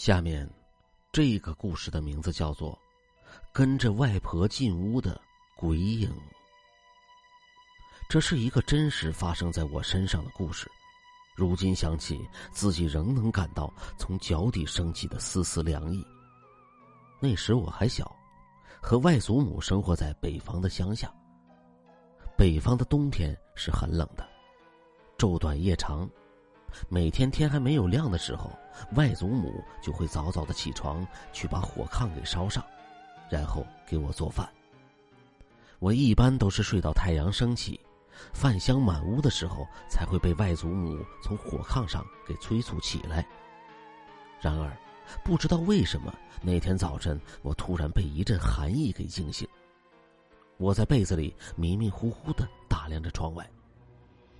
下面，这个故事的名字叫做《跟着外婆进屋的鬼影》。这是一个真实发生在我身上的故事。如今想起，自己仍能感到从脚底升起的丝丝凉意。那时我还小，和外祖母生活在北方的乡下。北方的冬天是很冷的，昼短夜长。每天天还没有亮的时候，外祖母就会早早的起床去把火炕给烧上，然后给我做饭。我一般都是睡到太阳升起、饭香满屋的时候，才会被外祖母从火炕上给催促起来。然而，不知道为什么那天早晨我突然被一阵寒意给惊醒。我在被子里迷迷糊糊的打量着窗外，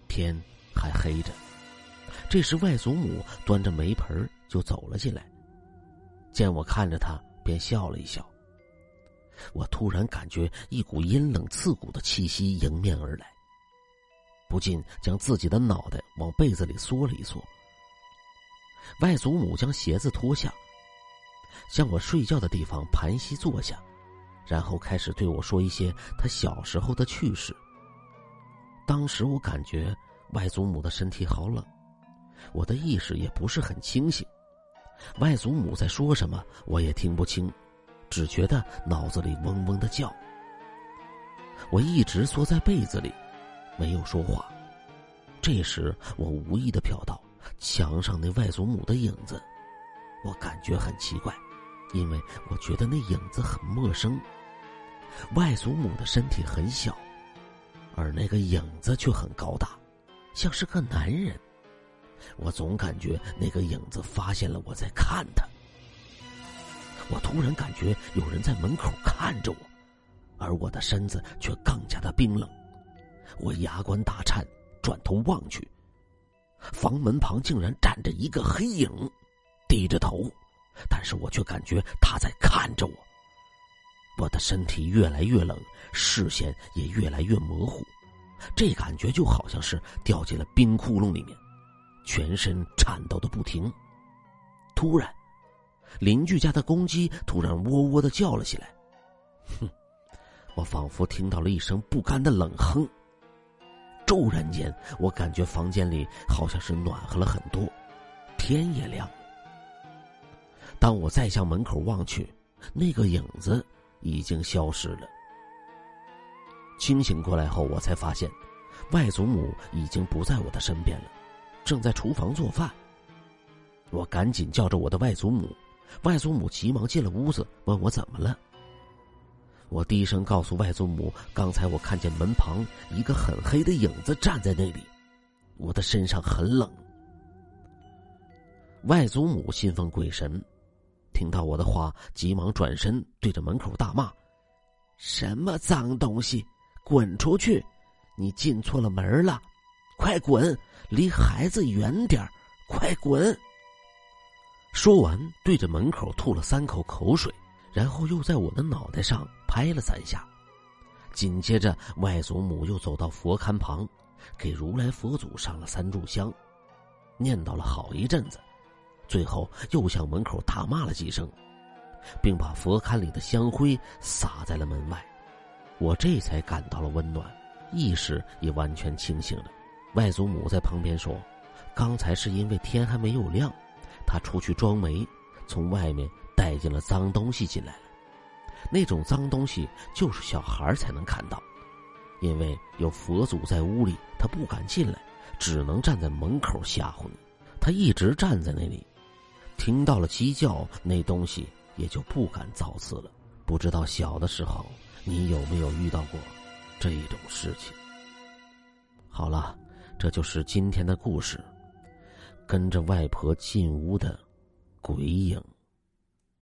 天还黑着。这时，外祖母端着煤盆就走了进来。见我看着他，便笑了一笑。我突然感觉一股阴冷刺骨的气息迎面而来，不禁将自己的脑袋往被子里缩了一缩。外祖母将鞋子脱下，向我睡觉的地方盘膝坐下，然后开始对我说一些他小时候的趣事。当时我感觉外祖母的身体好冷。我的意识也不是很清醒，外祖母在说什么我也听不清，只觉得脑子里嗡嗡的叫。我一直缩在被子里，没有说话。这时我无意的瞟到墙上那外祖母的影子，我感觉很奇怪，因为我觉得那影子很陌生。外祖母的身体很小，而那个影子却很高大，像是个男人。我总感觉那个影子发现了我在看他，我突然感觉有人在门口看着我，而我的身子却更加的冰冷。我牙关打颤，转头望去，房门旁竟然站着一个黑影，低着头，但是我却感觉他在看着我。我的身体越来越冷，视线也越来越模糊，这感觉就好像是掉进了冰窟窿里面。全身颤抖的不停。突然，邻居家的公鸡突然喔喔的叫了起来。哼，我仿佛听到了一声不甘的冷哼。骤然间，我感觉房间里好像是暖和了很多，天也亮了。当我再向门口望去，那个影子已经消失了。清醒过来后，我才发现，外祖母已经不在我的身边了。正在厨房做饭，我赶紧叫着我的外祖母，外祖母急忙进了屋子，问我怎么了。我低声告诉外祖母，刚才我看见门旁一个很黑的影子站在那里，我的身上很冷。外祖母信奉鬼神，听到我的话，急忙转身对着门口大骂：“什么脏东西，滚出去！你进错了门了。”快滚，离孩子远点快滚！说完，对着门口吐了三口口水，然后又在我的脑袋上拍了三下。紧接着，外祖母又走到佛龛旁，给如来佛祖上了三炷香，念叨了好一阵子，最后又向门口大骂了几声，并把佛龛里的香灰撒在了门外。我这才感到了温暖，意识也完全清醒了。外祖母在旁边说：“刚才是因为天还没有亮，他出去装煤，从外面带进了脏东西进来。那种脏东西就是小孩才能看到，因为有佛祖在屋里，他不敢进来，只能站在门口吓唬你。他一直站在那里，听到了鸡叫，那东西也就不敢造次了。不知道小的时候你有没有遇到过这种事情？好了。”这就是今天的故事，跟着外婆进屋的鬼影。